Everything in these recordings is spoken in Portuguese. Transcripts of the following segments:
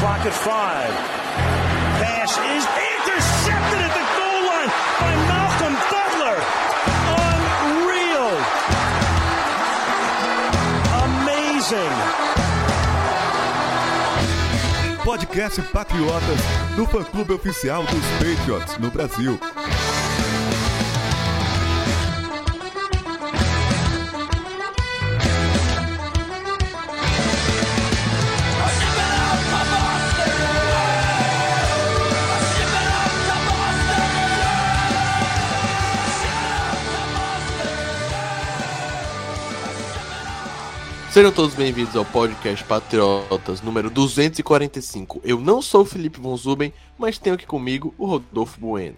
clock at five. Pass is intercepted at the goal line by Malcolm Butler. Unreal. Amazing. Podcast Patriotas do fã-clube oficial dos Patriots no Brasil. Sejam todos bem-vindos ao podcast Patriotas número 245. Eu não sou o Felipe Von Zuben, mas tenho aqui comigo o Rodolfo Bueno.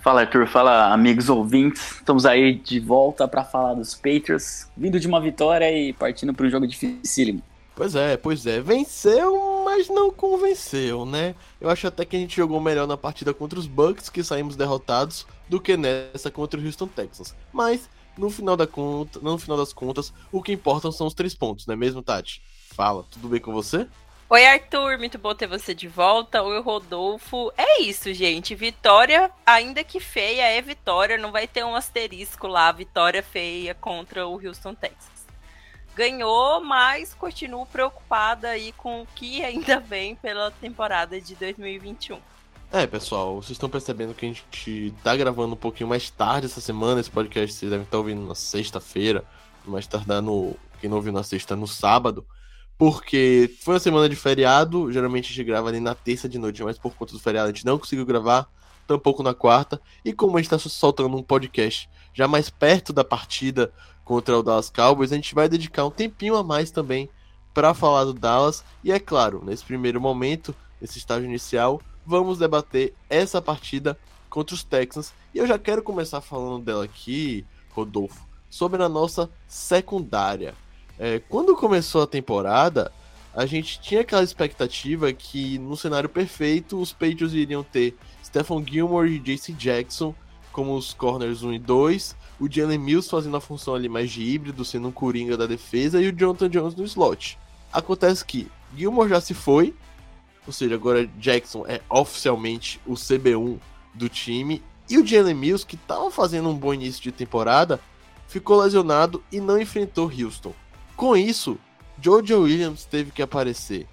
Fala Arthur, fala amigos ouvintes. Estamos aí de volta para falar dos Patriots, vindo de uma vitória e partindo para um jogo dificílimo. Pois é, pois é. Venceu, mas não convenceu, né? Eu acho até que a gente jogou melhor na partida contra os Bucks, que saímos derrotados, do que nessa contra o Houston Texans. Mas no final, da conta, no final das contas, o que importam são os três pontos, não é mesmo, Tati? Fala, tudo bem com você? Oi, Arthur, muito bom ter você de volta. Oi, Rodolfo. É isso, gente. Vitória, ainda que feia, é vitória. Não vai ter um asterisco lá, vitória feia contra o Houston Texas. Ganhou, mas continuo preocupada aí com o que ainda vem pela temporada de 2021. É, pessoal, vocês estão percebendo que a gente tá gravando um pouquinho mais tarde essa semana. Esse podcast vocês devem estar ouvindo na sexta-feira, mais tardar no. Quem não ouviu na sexta, no sábado. Porque foi uma semana de feriado. Geralmente a gente grava ali na terça de noite, mas por conta do feriado a gente não conseguiu gravar, tampouco na quarta. E como a gente tá soltando um podcast já mais perto da partida contra o Dallas Cowboys, a gente vai dedicar um tempinho a mais também para falar do Dallas. E é claro, nesse primeiro momento, nesse estágio inicial, vamos debater essa partida contra os Texans. E eu já quero começar falando dela aqui, Rodolfo, sobre a nossa secundária. É, quando começou a temporada, a gente tinha aquela expectativa que no cenário perfeito os Patriots iriam ter Stephon Gilmore e JC Jackson como os corners 1 e 2, o Jalen Mills fazendo a função ali mais de híbrido, sendo um coringa da defesa, e o Jonathan Jones no slot. Acontece que Gilmore já se foi, ou seja, agora Jackson é oficialmente o CB1 do time. E o Jalen Mills, que estava fazendo um bom início de temporada, ficou lesionado e não enfrentou Houston. Com isso, Jojo Williams teve que aparecer.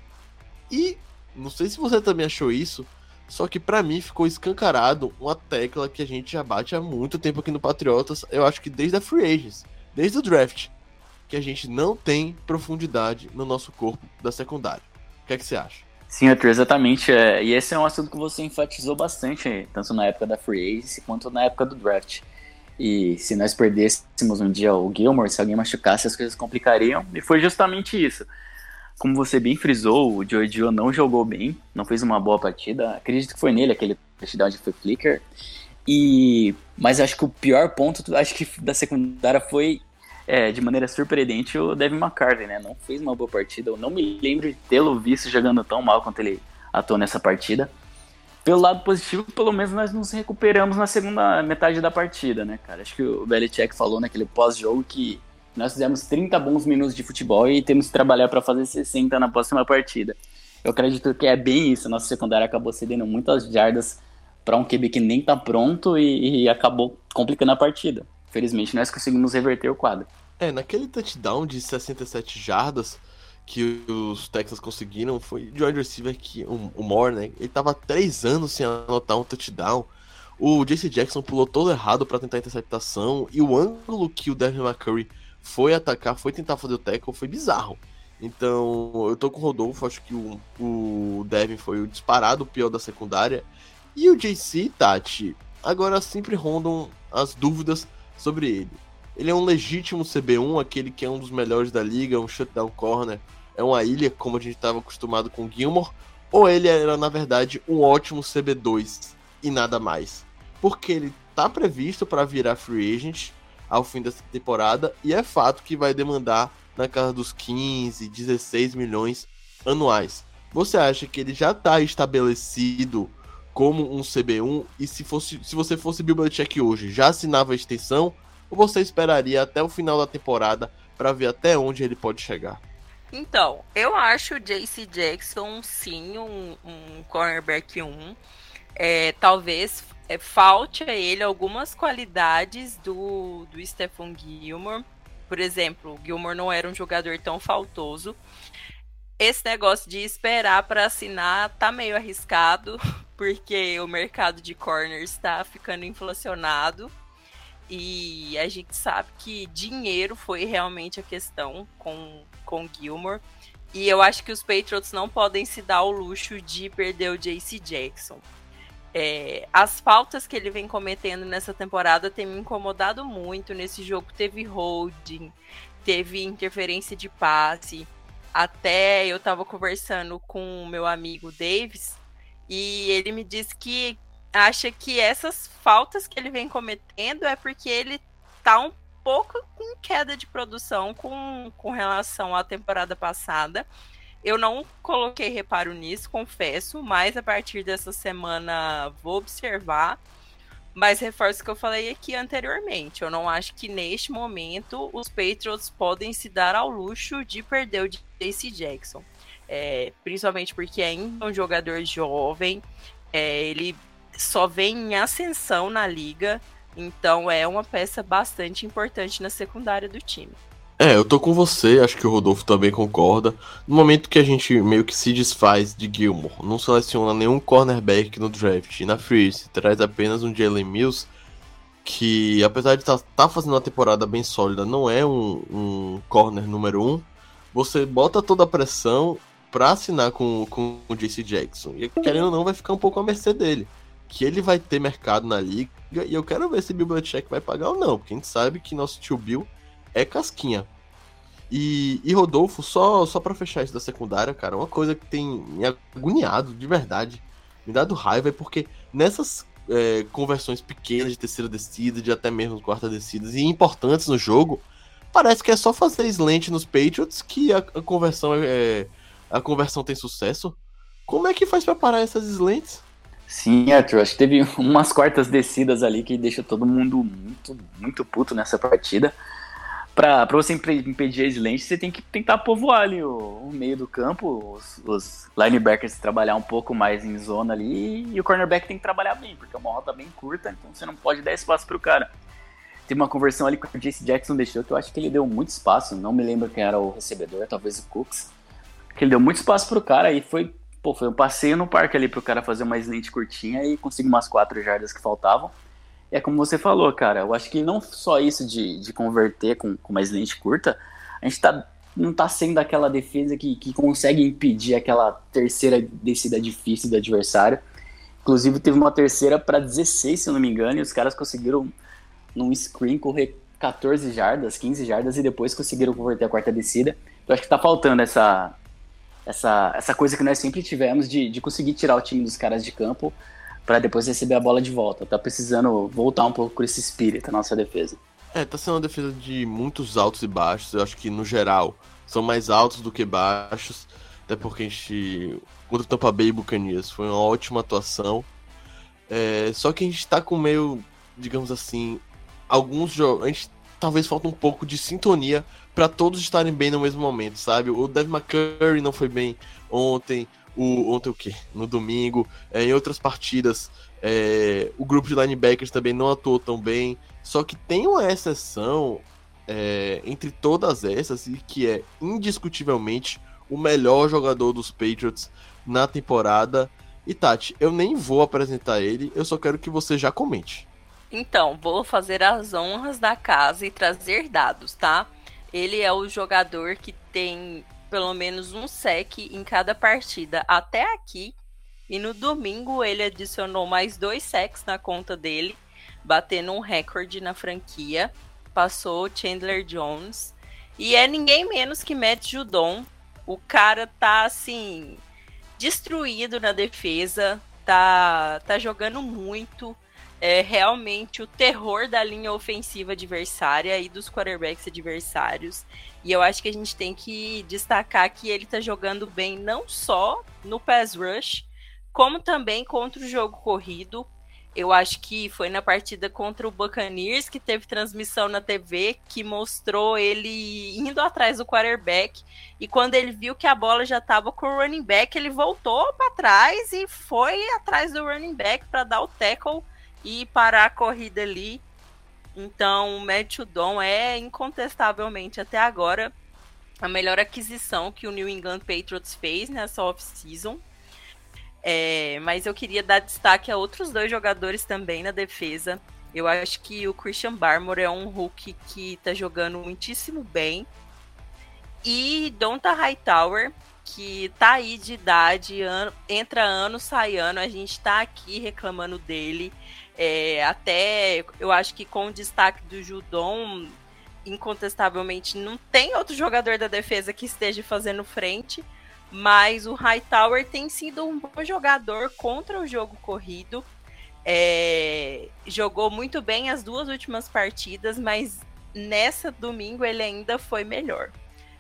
E não sei se você também achou isso, só que para mim ficou escancarado uma tecla que a gente já bate há muito tempo aqui no Patriotas, eu acho que desde a Free Agents, desde o draft, que a gente não tem profundidade no nosso corpo da secundária. O que é que você acha? Sim, Arthur, exatamente. É, e esse é um assunto que você enfatizou bastante, tanto na época da Free Agency quanto na época do draft. E se nós perdêssemos um dia o Gilmore, se alguém machucasse, as coisas complicariam. E foi justamente isso. Como você bem frisou, o Joe não jogou bem, não fez uma boa partida. Acredito que foi nele aquele touchdown de flicker. E mas acho que o pior ponto, acho que da secundária foi é, de maneira surpreendente o Devin McCarthy, né? Não fez uma boa partida. Eu não me lembro de tê-lo visto jogando tão mal quanto ele atuou nessa partida. Pelo lado positivo, pelo menos nós nos recuperamos na segunda metade da partida, né, cara? Acho que o Belichick falou naquele pós-jogo que nós fizemos 30 bons minutos de futebol e temos que trabalhar para fazer 60 na próxima partida. Eu acredito que é bem isso. Nossa secundária acabou cedendo muitas jardas para um QB que nem tá pronto e, e acabou complicando a partida. Felizmente nós conseguimos reverter o quadro. É, naquele touchdown de 67 jardas que os Texans conseguiram, foi de wide receiver que o, o Moore, né? Ele tava três anos sem anotar um touchdown. O JC Jackson pulou todo errado para tentar a interceptação e o ângulo que o Devin McCurry foi atacar, foi tentar fazer o tackle, foi bizarro. Então, eu tô com o Rodolfo, acho que o, o Devin foi o disparado pior da secundária. E o JC, Tati, agora sempre rondam as dúvidas sobre ele. Ele é um legítimo CB1, aquele que é um dos melhores da liga, um shutdown corner, é uma ilha, como a gente estava acostumado com Gilmore, ou ele era, na verdade, um ótimo CB2 e nada mais. Porque ele está previsto para virar free agent ao fim dessa temporada, e é fato que vai demandar na casa dos 15, 16 milhões anuais. Você acha que ele já está estabelecido como um CB1 e se fosse se você fosse Bill Belichick hoje, já assinava a extensão ou você esperaria até o final da temporada para ver até onde ele pode chegar? Então, eu acho o JC Jackson sim um, um cornerback 1. É, talvez é, falte a ele algumas qualidades do, do Stephen Gilmore. Por exemplo, o Gilmore não era um jogador tão faltoso. Esse negócio de esperar para assinar tá meio arriscado, porque o mercado de corners está ficando inflacionado. E a gente sabe que dinheiro foi realmente a questão com, com Gilmore. E eu acho que os Patriots não podem se dar o luxo de perder o JC Jackson. É, as faltas que ele vem cometendo nessa temporada tem me incomodado muito. Nesse jogo teve holding, teve interferência de passe. Até eu tava conversando com o meu amigo Davis e ele me disse que acha que essas faltas que ele vem cometendo é porque ele tá um pouco em queda de produção com, com relação à temporada passada. Eu não coloquei reparo nisso, confesso, mas a partir dessa semana vou observar. Mas reforço o que eu falei aqui anteriormente. Eu não acho que neste momento os Patriots podem se dar ao luxo de perder o JC Jackson. É, principalmente porque ainda é um jogador jovem. É, ele só vem em ascensão na liga. Então é uma peça bastante importante na secundária do time. É, eu tô com você, acho que o Rodolfo também concorda. No momento que a gente meio que se desfaz de Gilmore, não seleciona nenhum cornerback no draft, e na free traz apenas um Jalen Mills, que apesar de estar tá, tá fazendo uma temporada bem sólida, não é um, um corner número um, você bota toda a pressão pra assinar com, com o JC Jackson. E querendo ou não, vai ficar um pouco à mercê dele. Que ele vai ter mercado na liga, e eu quero ver se Bill Belichick vai pagar ou não, porque a gente sabe que nosso tio Bill é casquinha. E, e Rodolfo, só, só para fechar isso da secundária, cara, uma coisa que tem me agoniado de verdade, me dado raiva, é porque nessas é, conversões pequenas de terceira descida, de até mesmo quarta descida, e importantes no jogo, parece que é só fazer slant nos Patriots que a, a conversão é, a conversão tem sucesso. Como é que faz para parar essas slants? Sim, Arthur, acho que teve umas quartas descidas ali que deixa todo mundo muito, muito puto nessa partida para você impedir a slant, você tem que tentar povoar ali o, o meio do campo, os, os, linebackers trabalhar um pouco mais em zona ali e o cornerback tem que trabalhar bem, porque é uma rota bem curta, então você não pode dar espaço para o cara. Tem uma conversão ali que o Jace Jackson deixou que eu acho que ele deu muito espaço, não me lembro quem era o recebedor, talvez o Cooks, que ele deu muito espaço para o cara e foi, pô, foi um passeio no parque ali para o cara fazer uma slant curtinha e conseguir umas quatro jardas que faltavam é como você falou, cara. Eu acho que não só isso de, de converter com, com uma lente curta, a gente tá, não tá sendo aquela defesa que, que consegue impedir aquela terceira descida difícil do adversário. Inclusive, teve uma terceira para 16, se eu não me engano, e os caras conseguiram, num screen, correr 14 jardas, 15 jardas, e depois conseguiram converter a quarta descida. Eu acho que tá faltando essa, essa, essa coisa que nós sempre tivemos de, de conseguir tirar o time dos caras de campo para depois receber a bola de volta. Tá precisando voltar um pouco com esse espírito a nossa defesa. É, tá sendo uma defesa de muitos altos e baixos. Eu acho que no geral são mais altos do que baixos. Até porque a gente. Contra o Tampa Bay Buccaneers foi uma ótima atuação. É, só que a gente tá com meio, digamos assim, alguns jogos. A gente talvez falta um pouco de sintonia para todos estarem bem no mesmo momento, sabe? O Devin McCurry não foi bem ontem, o, ontem o quê? No domingo, é, em outras partidas, é, o grupo de linebackers também não atuou tão bem. Só que tem uma exceção é, entre todas essas, e que é indiscutivelmente o melhor jogador dos Patriots na temporada. E Tati, eu nem vou apresentar ele, eu só quero que você já comente. Então, vou fazer as honras da casa e trazer dados, tá? Ele é o jogador que tem pelo menos um sec em cada partida até aqui. E no domingo ele adicionou mais dois secs na conta dele, batendo um recorde na franquia. Passou Chandler Jones. E é ninguém menos que Matt Judon. O cara tá assim destruído na defesa, tá tá jogando muito. É realmente o terror da linha ofensiva adversária e dos quarterbacks adversários. E eu acho que a gente tem que destacar que ele tá jogando bem não só no pass rush, como também contra o jogo corrido. Eu acho que foi na partida contra o Buccaneers que teve transmissão na TV que mostrou ele indo atrás do quarterback e quando ele viu que a bola já estava com o running back, ele voltou para trás e foi atrás do running back para dar o tackle e parar a corrida ali. Então, o Matthew Don é incontestavelmente até agora a melhor aquisição que o New England Patriots fez nessa off-season. É, mas eu queria dar destaque a outros dois jogadores também na defesa. Eu acho que o Christian Barmore é um Hulk que tá jogando muitíssimo bem. E Donta Hightower, que tá aí de idade, entra ano, sai ano, a gente tá aqui reclamando dele. É, até eu acho que com o destaque do Judon, incontestavelmente não tem outro jogador da defesa que esteja fazendo frente. Mas o Hightower tem sido um bom jogador contra o jogo corrido. É, jogou muito bem as duas últimas partidas, mas nessa domingo ele ainda foi melhor.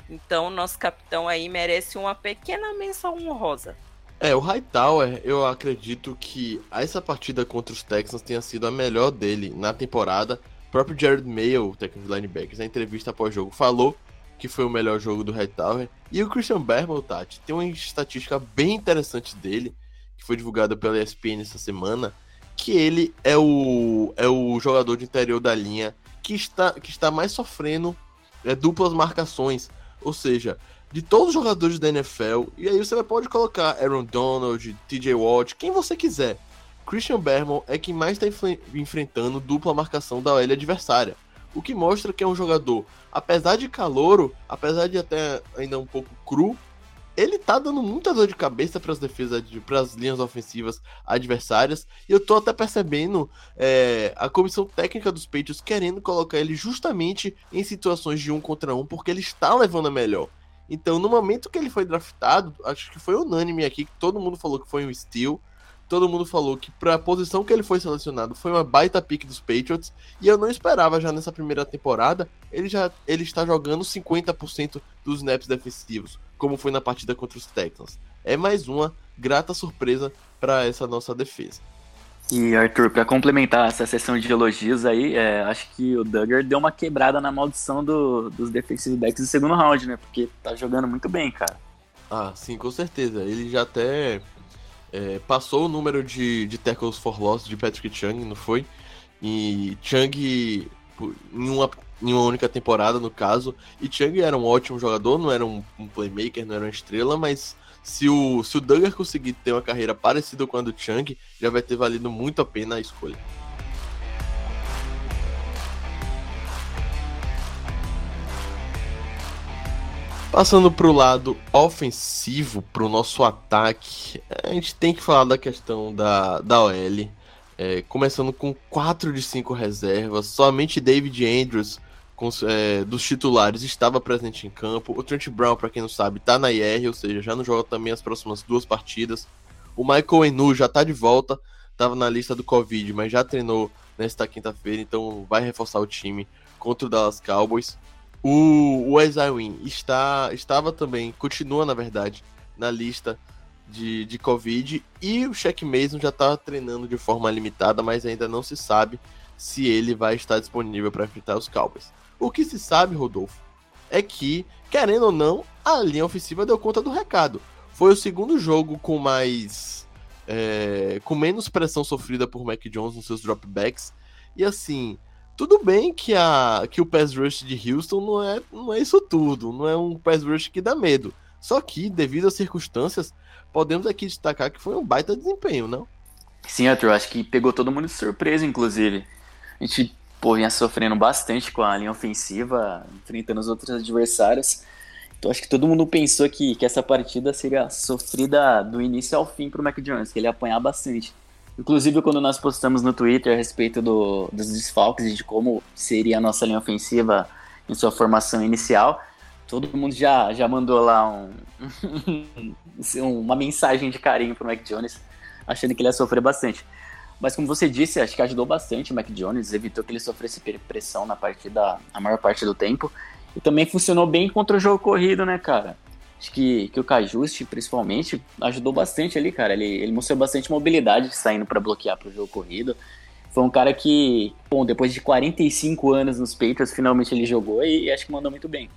Então, nosso capitão aí merece uma pequena menção honrosa. É, o Hightower, eu acredito que essa partida contra os Texans tenha sido a melhor dele na temporada. O próprio Jared Mayo, técnico de linebackers, na entrevista após jogo, falou que foi o melhor jogo do Hightower. E o Christian Berman, Tati, tem uma estatística bem interessante dele, que foi divulgada pela ESPN essa semana, que ele é o, é o jogador de interior da linha que está, que está mais sofrendo é, duplas marcações. Ou seja, de todos os jogadores da NFL, e aí você pode colocar Aaron Donald, TJ Watt, quem você quiser. Christian Berman é quem mais está enfrentando dupla marcação da OL adversária. O que mostra que é um jogador, apesar de calouro, apesar de até ainda um pouco cru, ele tá dando muita dor de cabeça para as defesas, para as linhas ofensivas adversárias. E eu tô até percebendo é, a comissão técnica dos Patriots querendo colocar ele justamente em situações de um contra um, porque ele está levando a melhor. Então, no momento que ele foi draftado, acho que foi unânime aqui, que todo mundo falou que foi um steal todo mundo falou que para a posição que ele foi selecionado foi uma baita pick dos Patriots e eu não esperava já nessa primeira temporada ele já ele está jogando 50% dos snaps defensivos, como foi na partida contra os Texans. É mais uma grata surpresa para essa nossa defesa. E Arthur, para complementar essa sessão de elogios aí, é, acho que o Duggar deu uma quebrada na maldição do, dos defensive backs do segundo round, né? Porque tá jogando muito bem, cara. Ah, sim, com certeza. Ele já até é, passou o número de, de tackles for loss de Patrick Chung, não foi? E Chung, em uma, em uma única temporada, no caso, e Chung era um ótimo jogador, não era um, um playmaker, não era uma estrela, mas se o, se o Duggar conseguir ter uma carreira parecida com a do Chung, já vai ter valido muito a pena a escolha. Passando para o lado ofensivo, para o nosso ataque, a gente tem que falar da questão da, da OL. É, começando com 4 de 5 reservas, somente David Andrews é, dos titulares estava presente em campo. O Trent Brown, para quem não sabe, está na IR, ou seja, já não joga também as próximas duas partidas. O Michael Enu já está de volta, estava na lista do Covid, mas já treinou nesta quinta-feira, então vai reforçar o time contra o Dallas Cowboys. O, o Win está, estava também, continua na verdade, na lista de, de Covid. E o Shaq Mason já está treinando de forma limitada, mas ainda não se sabe se ele vai estar disponível para enfrentar os Cowboys. O que se sabe, Rodolfo, é que, querendo ou não, a linha ofensiva deu conta do recado. Foi o segundo jogo com mais. É, com menos pressão sofrida por Mac Jones nos seus dropbacks. E assim, tudo bem que, a, que o pass rush de Houston não é, não é isso tudo, não é um pass rush que dá medo. Só que, devido às circunstâncias, podemos aqui destacar que foi um baita desempenho, não? Sim, Arthur, acho que pegou todo mundo de surpresa, inclusive. A gente pô, vinha sofrendo bastante com a linha ofensiva, enfrentando os outros adversários. Então acho que todo mundo pensou que, que essa partida seria sofrida do início ao fim para o Mac Jones, que ele ia apanhar bastante. Inclusive, quando nós postamos no Twitter a respeito do, dos desfalques e de como seria a nossa linha ofensiva em sua formação inicial, todo mundo já, já mandou lá um, uma mensagem de carinho pro Mac Jones, achando que ele ia sofrer bastante. Mas como você disse, acho que ajudou bastante o Mac Jones, evitou que ele sofresse pressão na partida a maior parte do tempo. E também funcionou bem contra o jogo corrido, né, cara? Acho que, que o Cajuste, principalmente, ajudou bastante ali, cara. Ele, ele mostrou bastante mobilidade saindo para bloquear pro jogo corrido. Foi um cara que, bom, depois de 45 anos nos Patriots, finalmente ele jogou e, e acho que mandou muito bem.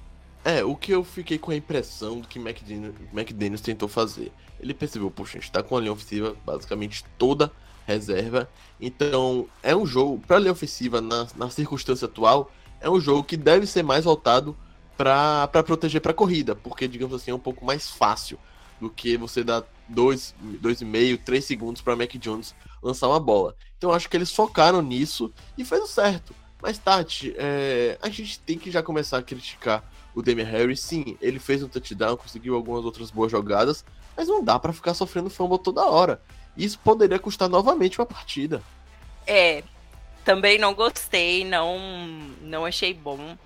É, o que eu fiquei com a impressão do que McDaniels, McDaniels tentou fazer. Ele percebeu, poxa, a gente tá com a linha ofensiva basicamente toda reserva. Então, é um jogo, para a linha ofensiva, na, na circunstância atual, é um jogo que deve ser mais voltado para proteger para corrida, porque, digamos assim, é um pouco mais fácil do que você dar 2,5, 3 segundos para Mac Jones lançar uma bola. Então, acho que eles focaram nisso e fez o certo. Mas, Tati, é, a gente tem que já começar a criticar o Damian Harris. Sim, ele fez um touchdown, conseguiu algumas outras boas jogadas, mas não dá para ficar sofrendo fumble toda hora. Isso poderia custar novamente uma partida. É, também não gostei, não, não achei bom.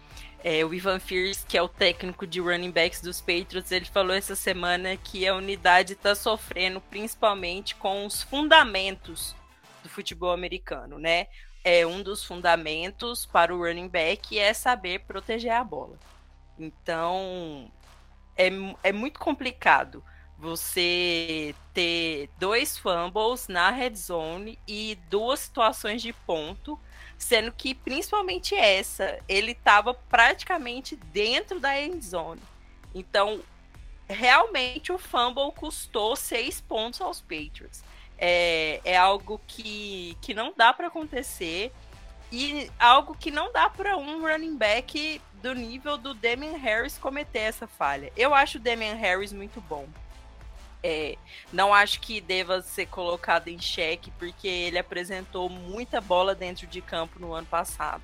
É, o Ivan Fierce, que é o técnico de running backs dos Patriots, ele falou essa semana que a unidade está sofrendo principalmente com os fundamentos do futebol americano, né? É um dos fundamentos para o running back é saber proteger a bola. Então é, é muito complicado você ter dois fumbles na red zone e duas situações de ponto, sendo que principalmente essa, ele estava praticamente dentro da end zone. Então, realmente o fumble custou seis pontos aos Patriots. É, é algo que, que não dá para acontecer e algo que não dá para um running back do nível do Damian Harris cometer essa falha. Eu acho o Damian Harris muito bom. É, não acho que deva ser colocado em xeque, porque ele apresentou muita bola dentro de campo no ano passado.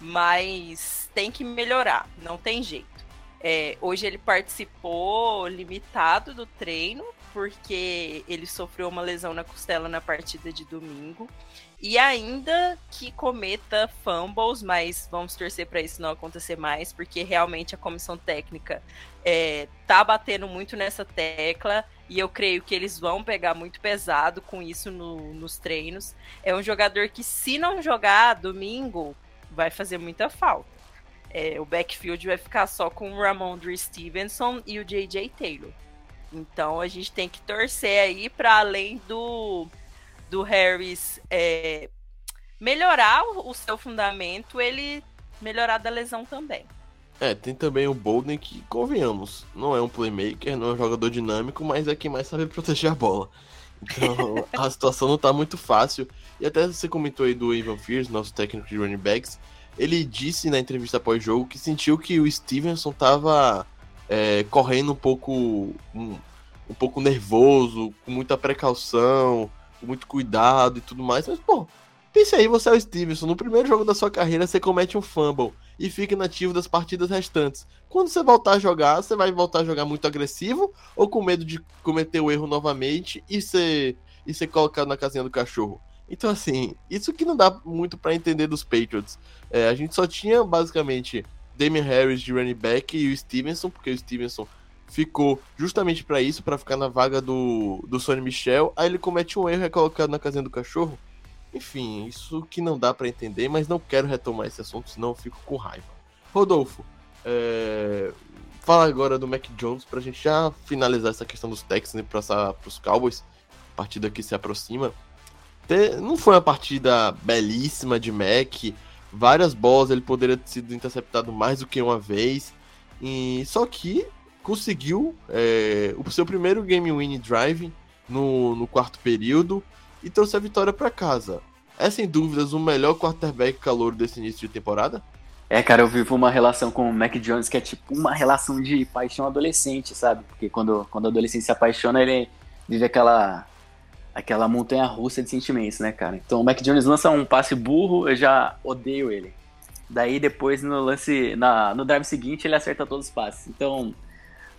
Mas tem que melhorar, não tem jeito. É, hoje ele participou limitado do treino, porque ele sofreu uma lesão na costela na partida de domingo. E ainda que cometa fumbles, mas vamos torcer para isso não acontecer mais, porque realmente a comissão técnica é, tá batendo muito nessa tecla e eu creio que eles vão pegar muito pesado com isso no, nos treinos. É um jogador que, se não jogar domingo, vai fazer muita falta. É, o backfield vai ficar só com o Ramondre Stevenson e o J.J. Taylor. Então a gente tem que torcer aí para além do do Harris é, melhorar o seu fundamento, ele melhorar da lesão também. É, tem também o Bolden que, convenhamos, não é um playmaker, não é um jogador dinâmico, mas é quem mais sabe proteger a bola. Então a situação não tá muito fácil. E até você comentou aí do Ivan Fierce, nosso técnico de running backs, ele disse na entrevista após-jogo que sentiu que o Stevenson tava é, correndo um pouco um, um pouco nervoso, com muita precaução, com muito cuidado e tudo mais. Mas, pô, pense aí, você é o Stevenson. No primeiro jogo da sua carreira, você comete um fumble e fica inativo das partidas restantes. Quando você voltar a jogar, você vai voltar a jogar muito agressivo ou com medo de cometer o erro novamente e ser, e ser colocado na casinha do cachorro? Então, assim, isso que não dá muito para entender dos Patriots. É, a gente só tinha basicamente Damian Harris de running back e o Stevenson, porque o Stevenson ficou justamente para isso, para ficar na vaga do, do Sonny Michel. Aí ele comete um erro é colocado na casinha do cachorro. Enfim, isso que não dá para entender, mas não quero retomar esse assunto, senão eu fico com raiva. Rodolfo, é... fala agora do Mac Jones pra gente já finalizar essa questão dos Texans e passar pros Cowboys. A partida que se aproxima. Não foi uma partida belíssima de Mac. Várias bolas ele poderia ter sido interceptado mais do que uma vez. E só que conseguiu é, o seu primeiro game winning drive no, no quarto período e trouxe a vitória para casa. É sem dúvidas o melhor quarterback calor desse início de temporada? É, cara, eu vivo uma relação com o Mac Jones que é tipo uma relação de paixão adolescente, sabe? Porque quando, quando o adolescente se apaixona, ele vive aquela aquela montanha russa de sentimentos, né, cara? Então o Mac Jones lança um passe burro, eu já odeio ele. Daí depois no lance, na, no drive seguinte, ele acerta todos os passes. Então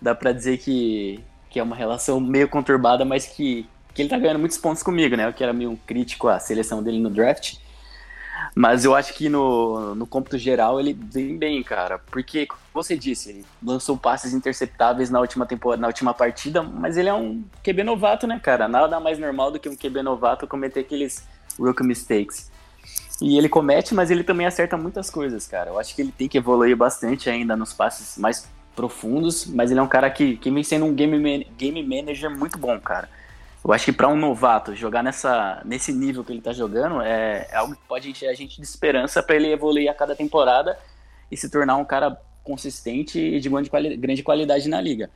dá pra dizer que, que é uma relação meio conturbada, mas que, que ele tá ganhando muitos pontos comigo, né? Eu que era meio um crítico à seleção dele no draft. Mas eu acho que no, no cômputo geral ele vem bem, cara. Porque, como você disse, ele lançou passes interceptáveis na última temporada, na última partida, mas ele é um QB novato, né, cara? Nada mais normal do que um QB novato cometer aqueles rookie mistakes. E ele comete, mas ele também acerta muitas coisas, cara. Eu acho que ele tem que evoluir bastante ainda nos passes mais profundos, mas ele é um cara que, que vem sendo um game, man, game manager muito bom, cara. Eu acho que para um novato jogar nessa, nesse nível que ele tá jogando é, é algo que pode encher a gente de esperança para ele evoluir a cada temporada e se tornar um cara consistente e de grande, quali grande qualidade na liga.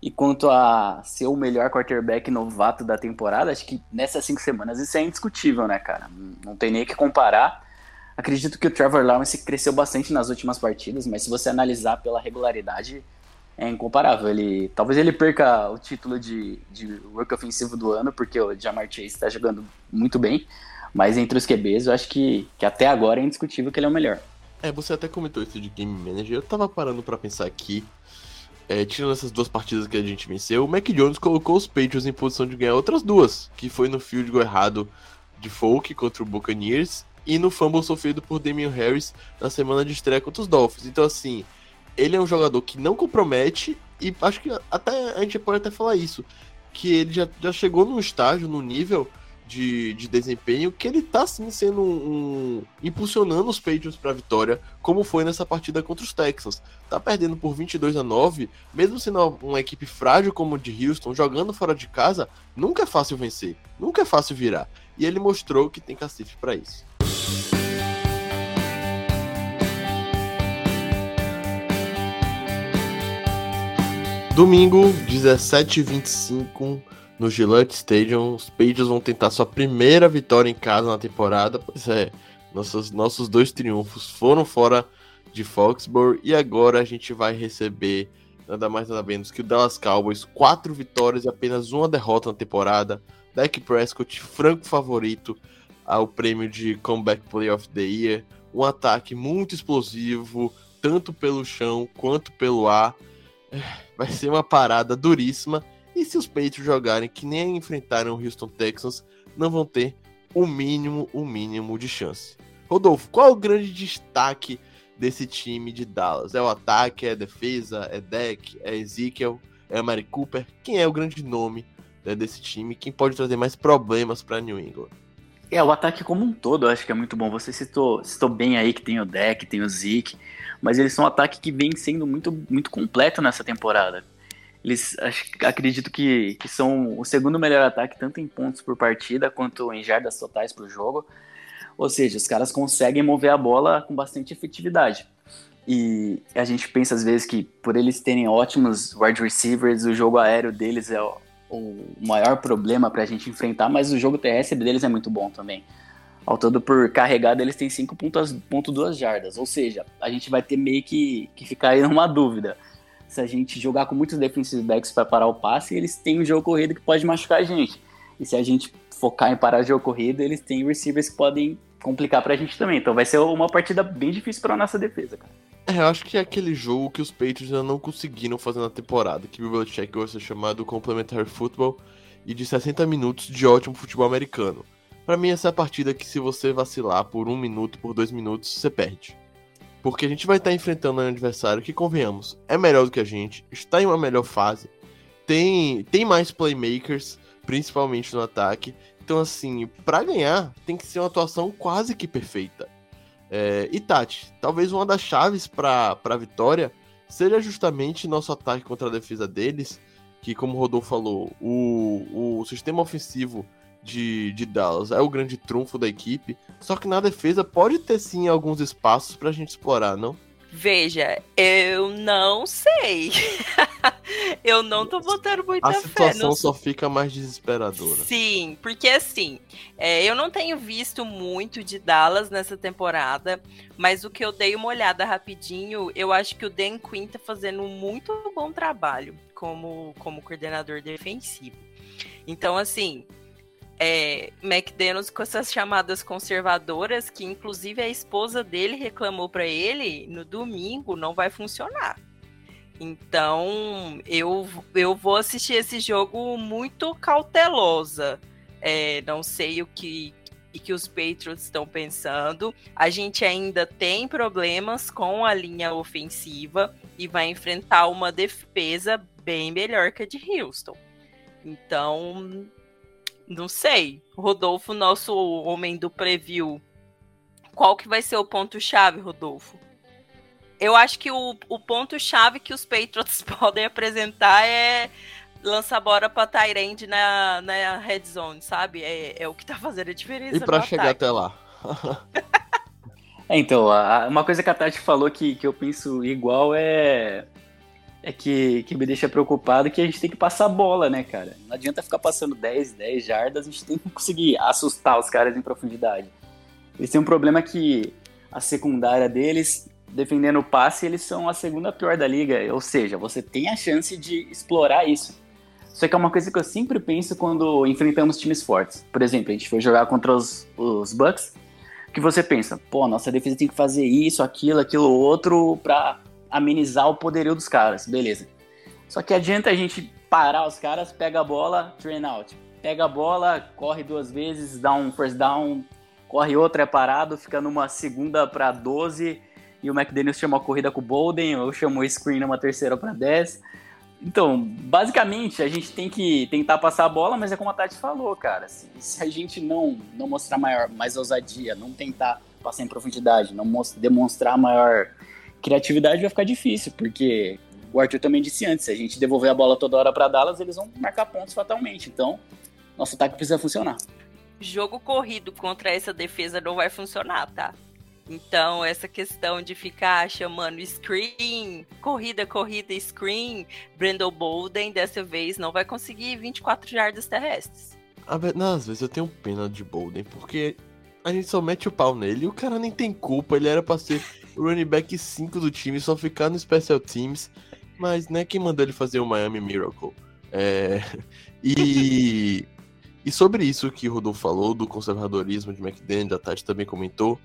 E quanto a ser o melhor quarterback novato da temporada, acho que nessas cinco semanas isso é indiscutível, né, cara? Não tem nem que comparar. Acredito que o Trevor Lawrence cresceu bastante nas últimas partidas, mas se você analisar pela regularidade, é incomparável. Ele, talvez ele perca o título de, de ofensivo do ano, porque o Jamar Chase está jogando muito bem, mas entre os QBs eu acho que, que até agora é indiscutível que ele é o melhor. É, você até comentou isso de Game Manager, eu tava parando para pensar aqui, é, tirando essas duas partidas que a gente venceu, o Mac Jones colocou os Patriots em posição de ganhar outras duas, que foi no field goal errado de Folk contra o Buccaneers e no fumble sofrido por Damian Harris na semana de estreia contra os Dolphins. Então, assim, ele é um jogador que não compromete e acho que até a gente pode até falar isso, que ele já, já chegou num estágio, num nível de, de desempenho que ele tá sim sendo um, um impulsionando os Patriots para vitória, como foi nessa partida contra os Texans. Tá perdendo por 22 a 9, mesmo sendo uma equipe frágil como o de Houston, jogando fora de casa, nunca é fácil vencer, nunca é fácil virar. E ele mostrou que tem cacife para isso. Domingo, 17h25, no Gillette Stadium, os Patriots vão tentar sua primeira vitória em casa na temporada. Pois é, nossos, nossos dois triunfos foram fora de Foxborough e agora a gente vai receber nada mais nada menos que o Dallas Cowboys, quatro vitórias e apenas uma derrota na temporada. Dak Prescott, franco favorito ao prêmio de Comeback Player of the Year, um ataque muito explosivo, tanto pelo chão quanto pelo ar vai ser uma parada duríssima. E se os Patriots jogarem que nem enfrentaram o Houston Texans, não vão ter o mínimo, o mínimo de chance. Rodolfo, qual é o grande destaque desse time de Dallas? É o ataque, é a defesa, é Deck, é Ezekiel, é Mari Cooper? Quem é o grande nome né, desse time? Quem pode trazer mais problemas para New England? É, o ataque como um todo, eu acho que é muito bom. Você citou, citou bem aí que tem o Deck, tem o Zeke mas eles são um ataque que vem sendo muito, muito completo nessa temporada. Eles acho, acredito que, que são o segundo melhor ataque, tanto em pontos por partida quanto em jardas totais por jogo. Ou seja, os caras conseguem mover a bola com bastante efetividade. E a gente pensa às vezes que por eles terem ótimos wide receivers, o jogo aéreo deles é o, maior problema para a gente enfrentar, mas o jogo terrestre deles é muito bom também. Ao todo, por carregada, eles têm 5.2 jardas. Ou seja, a gente vai ter meio que, que ficar aí numa dúvida. Se a gente jogar com muitos defensive backs para parar o passe, eles têm o jogo corrido que pode machucar a gente. E se a gente focar em parar o jogo corrido, eles têm receivers que podem complicar pra gente também. Então vai ser uma partida bem difícil pra nossa defesa, cara. É, eu acho que é aquele jogo que os Patriots ainda não conseguiram fazer na temporada, que o Belichick gosta de chamar do Complementary Football e de 60 minutos de ótimo futebol americano. Para mim, essa é a partida que, se você vacilar por um minuto, por dois minutos, você perde. Porque a gente vai estar enfrentando um adversário que, convenhamos, é melhor do que a gente, está em uma melhor fase, tem, tem mais playmakers, principalmente no ataque. Então, assim, para ganhar, tem que ser uma atuação quase que perfeita. É, e Tati, talvez uma das chaves para a vitória seja justamente nosso ataque contra a defesa deles, que, como o Rodolfo falou, o, o sistema ofensivo de, de Dallas é o grande trunfo da equipe. Só que na defesa pode ter sim alguns espaços pra gente explorar, não? Veja, eu não sei. eu não tô botando muita fé. A situação no... só fica mais desesperadora. Sim, porque assim, é, eu não tenho visto muito de Dallas nessa temporada, mas o que eu dei uma olhada rapidinho, eu acho que o Dan Quinn tá fazendo um muito bom trabalho como, como coordenador defensivo. Então, assim, é, McDaniels com essas chamadas conservadoras, que inclusive a esposa dele reclamou para ele no domingo, não vai funcionar. Então, eu, eu vou assistir esse jogo muito cautelosa. É, não sei o que, que os Patriots estão pensando. A gente ainda tem problemas com a linha ofensiva e vai enfrentar uma defesa bem melhor que a de Houston. Então, não sei. Rodolfo, nosso homem do preview. Qual que vai ser o ponto-chave, Rodolfo? Eu acho que o, o ponto-chave que os Patriots podem apresentar é lançar bora pra Tyrande na, na red zone, sabe? É, é o que tá fazendo a diferença. E pra chegar ataque. até lá. é, então, a, uma coisa que a Tati falou que, que eu penso igual é. É que, que me deixa preocupado que a gente tem que passar a bola, né, cara? Não adianta ficar passando 10, 10 jardas, a gente tem que conseguir assustar os caras em profundidade. Eles têm um problema que a secundária deles, defendendo o passe, eles são a segunda pior da liga. Ou seja, você tem a chance de explorar isso. Só que é uma coisa que eu sempre penso quando enfrentamos times fortes. Por exemplo, a gente foi jogar contra os, os Bucks, que você pensa, pô, nossa defesa tem que fazer isso, aquilo, aquilo outro pra amenizar o poderio dos caras, beleza. Só que adianta a gente parar os caras, pega a bola, train out. Pega a bola, corre duas vezes, dá um first down, corre outra, é parado, fica numa segunda para 12 e o McDaniels chama a corrida com o Bolden, eu chamo o screen numa terceira para 10. Então, basicamente, a gente tem que tentar passar a bola, mas é como a Tati falou, cara. Se, se a gente não, não mostrar maior, mais ousadia, não tentar passar em profundidade, não demonstrar maior criatividade, vai ficar difícil, porque o Arthur também disse antes, se a gente devolver a bola toda hora para Dallas, eles vão marcar pontos fatalmente. Então, nosso ataque precisa funcionar. Jogo corrido contra essa defesa não vai funcionar, tá? Então, essa questão de ficar chamando screen, corrida, corrida, screen, Brandon Bolden dessa vez não vai conseguir 24 jardas terrestres. Ah, às vezes eu tenho pena de Bolden, porque a gente só mete o pau nele e o cara nem tem culpa, ele era pra ser o running back 5 do time, só ficar no Special Teams, mas né, quem mandou ele fazer o Miami Miracle? É... E... e sobre isso que o Rodolfo falou, do conservadorismo de McDaniel, a Tati também comentou,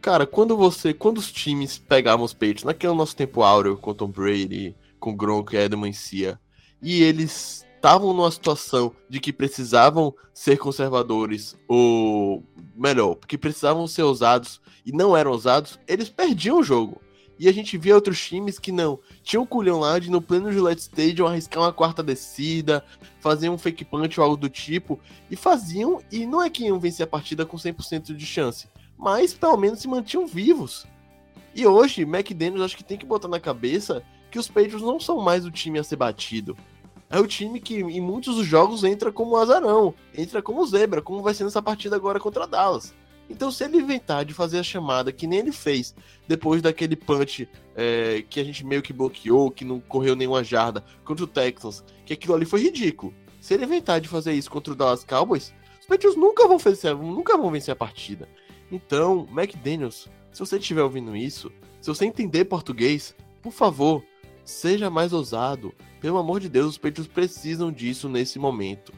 Cara, quando você. Quando os times pegavam os peitos, naquele nosso tempo áureo com Tom Brady, com Gronk e Edelman Cia, e eles estavam numa situação de que precisavam ser conservadores, ou melhor, que precisavam ser ousados e não eram ousados, eles perdiam o jogo. E a gente via outros times que não. Tinham o culhão lá de no pleno Gillette Stadium arriscar uma quarta descida, fazer um fake punch ou algo do tipo, e faziam, e não é que iam vencer a partida com 100% de chance mas pelo menos se mantinham vivos. E hoje, McDaniels acho que tem que botar na cabeça que os Patriots não são mais o time a ser batido. É o time que em muitos dos jogos entra como azarão, entra como zebra, como vai ser nessa partida agora contra Dallas. Então, se ele inventar de fazer a chamada que nem ele fez depois daquele punch é, que a gente meio que bloqueou, que não correu nenhuma jarda contra o Texans, que aquilo ali foi ridículo. Se ele inventar de fazer isso contra o Dallas Cowboys, os Patriots nunca vão vencer, nunca vão vencer a partida. Então, McDaniels, se você estiver ouvindo isso, se você entender português, por favor, seja mais ousado. Pelo amor de Deus, os peitos precisam disso nesse momento.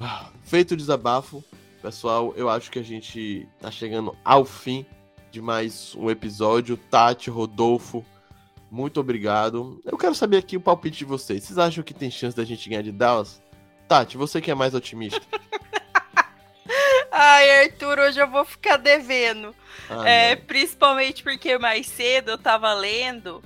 Ah, feito o desabafo, pessoal, eu acho que a gente tá chegando ao fim de mais um episódio. Tati, Rodolfo, muito obrigado. Eu quero saber aqui o palpite de vocês. Vocês acham que tem chance da gente ganhar de Dallas? Tati, você que é mais otimista. Ai, Arthur, hoje eu vou ficar devendo. Ah, é, principalmente porque mais cedo eu tava lendo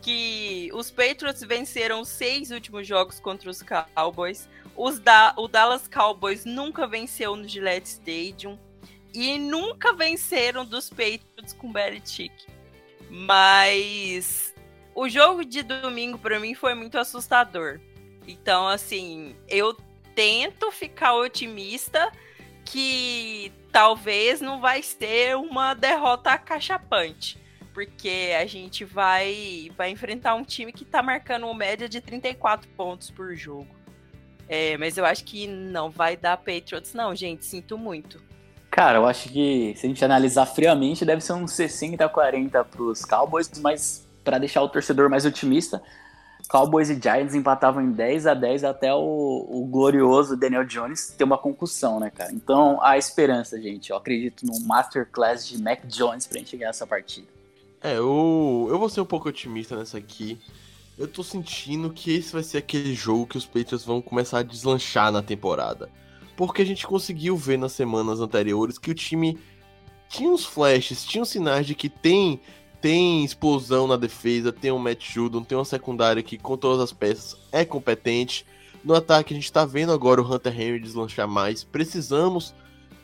que os Patriots venceram os seis últimos jogos contra os Cowboys. Os da o Dallas Cowboys nunca venceu no Gillette Stadium. E nunca venceram dos Patriots com Belichick. Mas o jogo de domingo para mim foi muito assustador. Então, assim, eu tento ficar otimista que talvez não vai ser uma derrota cachapante. Porque a gente vai, vai enfrentar um time que tá marcando uma média de 34 pontos por jogo. É, mas eu acho que não vai dar Patriots, não, gente. Sinto muito. Cara, eu acho que se a gente analisar friamente, deve ser uns 60 a 40 pros Cowboys, mas para deixar o torcedor mais otimista, Cowboys e Giants empatavam em 10 a 10 até o, o, glorioso Daniel Jones ter uma concussão, né, cara? Então, há esperança, gente. Eu acredito num masterclass de Mac Jones pra gente ganhar essa partida. É, eu, eu vou ser um pouco otimista nessa aqui. Eu tô sentindo que esse vai ser aquele jogo que os Patriots vão começar a deslanchar na temporada. Porque a gente conseguiu ver nas semanas anteriores que o time tinha uns flashes, tinha uns sinais de que tem tem explosão na defesa, tem um Matt Judon, tem uma secundária que com todas as peças é competente. No ataque a gente está vendo agora o Hunter Henry deslanchar mais. Precisamos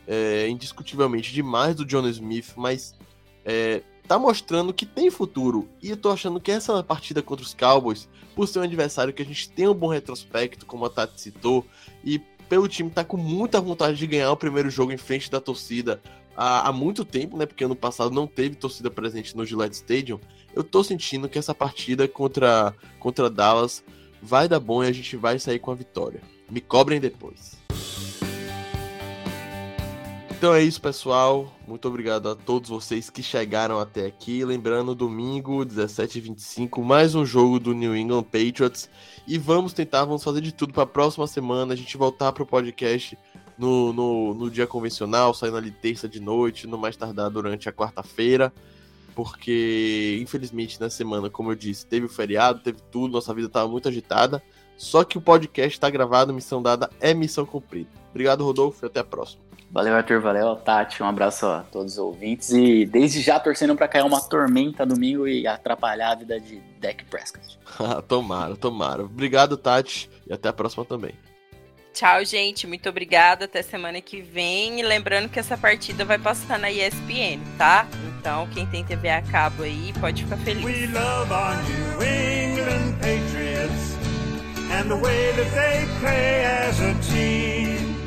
é, indiscutivelmente de mais do John Smith, mas é, tá mostrando que tem futuro. E eu tô achando que essa partida contra os Cowboys, por ser um adversário que a gente tem um bom retrospecto, como a Tati citou, e pelo time tá com muita vontade de ganhar o primeiro jogo em frente da torcida há, há muito tempo, né? Porque ano passado não teve torcida presente no Gillette Stadium. Eu tô sentindo que essa partida contra, contra Dallas vai dar bom e a gente vai sair com a vitória. Me cobrem depois. Então é isso, pessoal. Muito obrigado a todos vocês que chegaram até aqui. Lembrando, domingo, 17h25, mais um jogo do New England Patriots. E vamos tentar, vamos fazer de tudo para a próxima semana a gente voltar para o podcast no, no, no, dia convencional, saindo ali terça de noite, no mais tardar durante a quarta-feira. Porque, infelizmente, na semana, como eu disse, teve o feriado, teve tudo, nossa vida estava muito agitada. Só que o podcast está gravado, missão dada é missão cumprida. Obrigado, Rodolfo, e até a próxima. Valeu, Arthur. Valeu, Tati. Um abraço a todos os ouvintes. E desde já torcendo para cair uma tormenta domingo e atrapalhar a vida de Dak Prescott. tomara, tomara. Obrigado, Tati. E até a próxima também. Tchau, gente. Muito obrigada. Até semana que vem. E lembrando que essa partida vai passar na ESPN, tá? Então, quem tem TV a cabo aí pode ficar feliz. We love our New England Patriots and the way that they play as a team.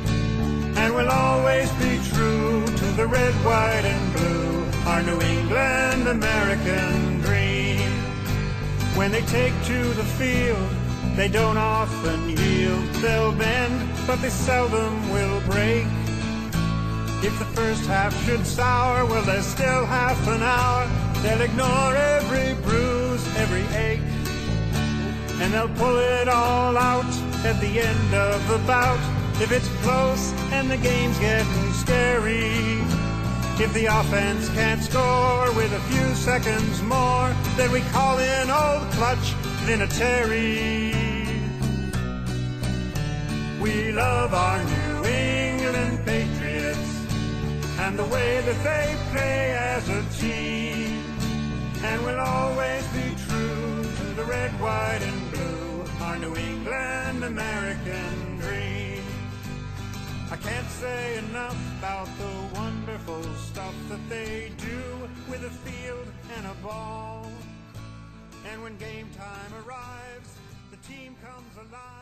and will always be true to the red, white, and blue, our New England American dream. When they take to the field, they don't often yield. They'll bend, but they seldom will break. If the first half should sour, well, there's still half an hour. They'll ignore every bruise, every ache. And they'll pull it all out at the end of the bout if it's close and the game's getting scary. If the offense can't score with a few seconds more, then we call in old clutch Vinatieri. We love our New England Patriots and the way that they play as a team. And we'll always be true to the red, white, and blue, our New England American dream. I can't say enough about the wonderful stuff that they do with a field and a ball. And when game time arrives, the team comes alive.